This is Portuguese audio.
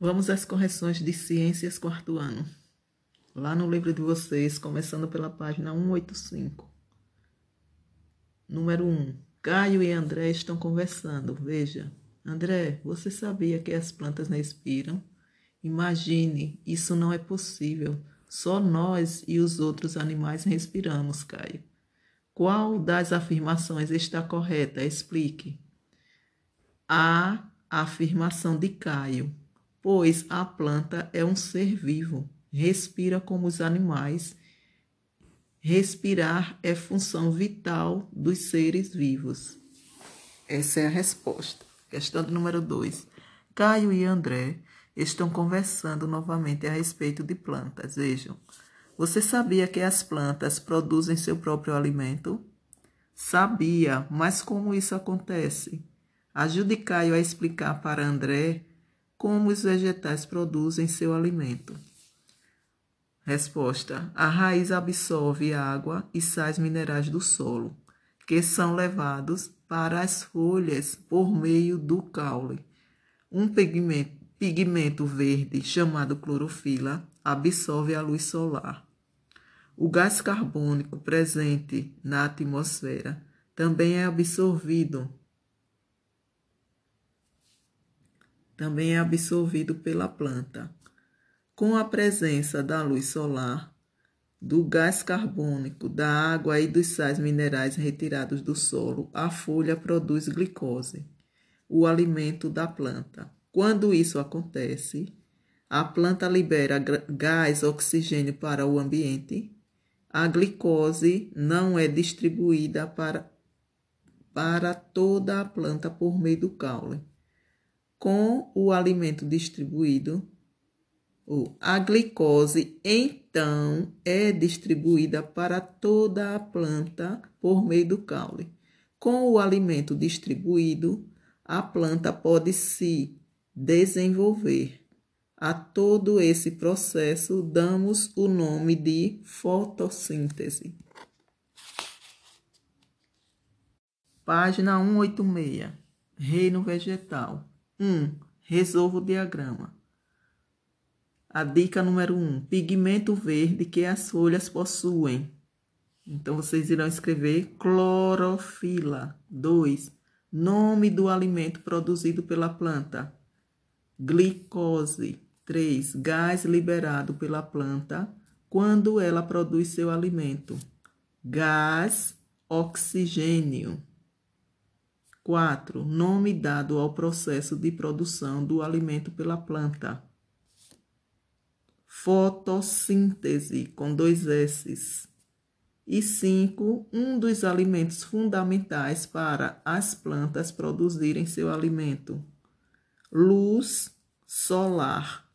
Vamos às correções de ciências quarto ano. Lá no livro de vocês, começando pela página 185. Número 1. Caio e André estão conversando. Veja. André, você sabia que as plantas respiram? Imagine, isso não é possível. Só nós e os outros animais respiramos, Caio. Qual das afirmações está correta? Explique. A afirmação de Caio, pois a planta é um ser vivo, respira como os animais. Respirar é função vital dos seres vivos. Essa é a resposta. Questão número 2. Caio e André estão conversando novamente a respeito de plantas. Vejam. Você sabia que as plantas produzem seu próprio alimento? Sabia, mas como isso acontece? Ajude Caio a explicar para André como os vegetais produzem seu alimento. Resposta: A raiz absorve água e sais minerais do solo, que são levados para as folhas por meio do caule. Um pigmento, pigmento verde chamado clorofila absorve a luz solar. O gás carbônico presente na atmosfera também é absorvido também é absorvido pela planta. Com a presença da luz solar, do gás carbônico, da água e dos sais minerais retirados do solo, a folha produz glicose, o alimento da planta. Quando isso acontece, a planta libera gás oxigênio para o ambiente. A glicose não é distribuída para, para toda a planta por meio do caule com o alimento distribuído, a glicose então é distribuída para toda a planta por meio do caule. Com o alimento distribuído, a planta pode se desenvolver. A todo esse processo damos o nome de fotossíntese. Página 186. Reino vegetal. 1. Um, resolva o diagrama. A dica número 1. Um, pigmento verde que as folhas possuem. Então, vocês irão escrever clorofila. 2. Nome do alimento produzido pela planta. Glicose. 3. Gás liberado pela planta quando ela produz seu alimento. Gás oxigênio. 4. Nome dado ao processo de produção do alimento pela planta. Fotossíntese, com dois S. E 5. Um dos alimentos fundamentais para as plantas produzirem seu alimento. Luz solar.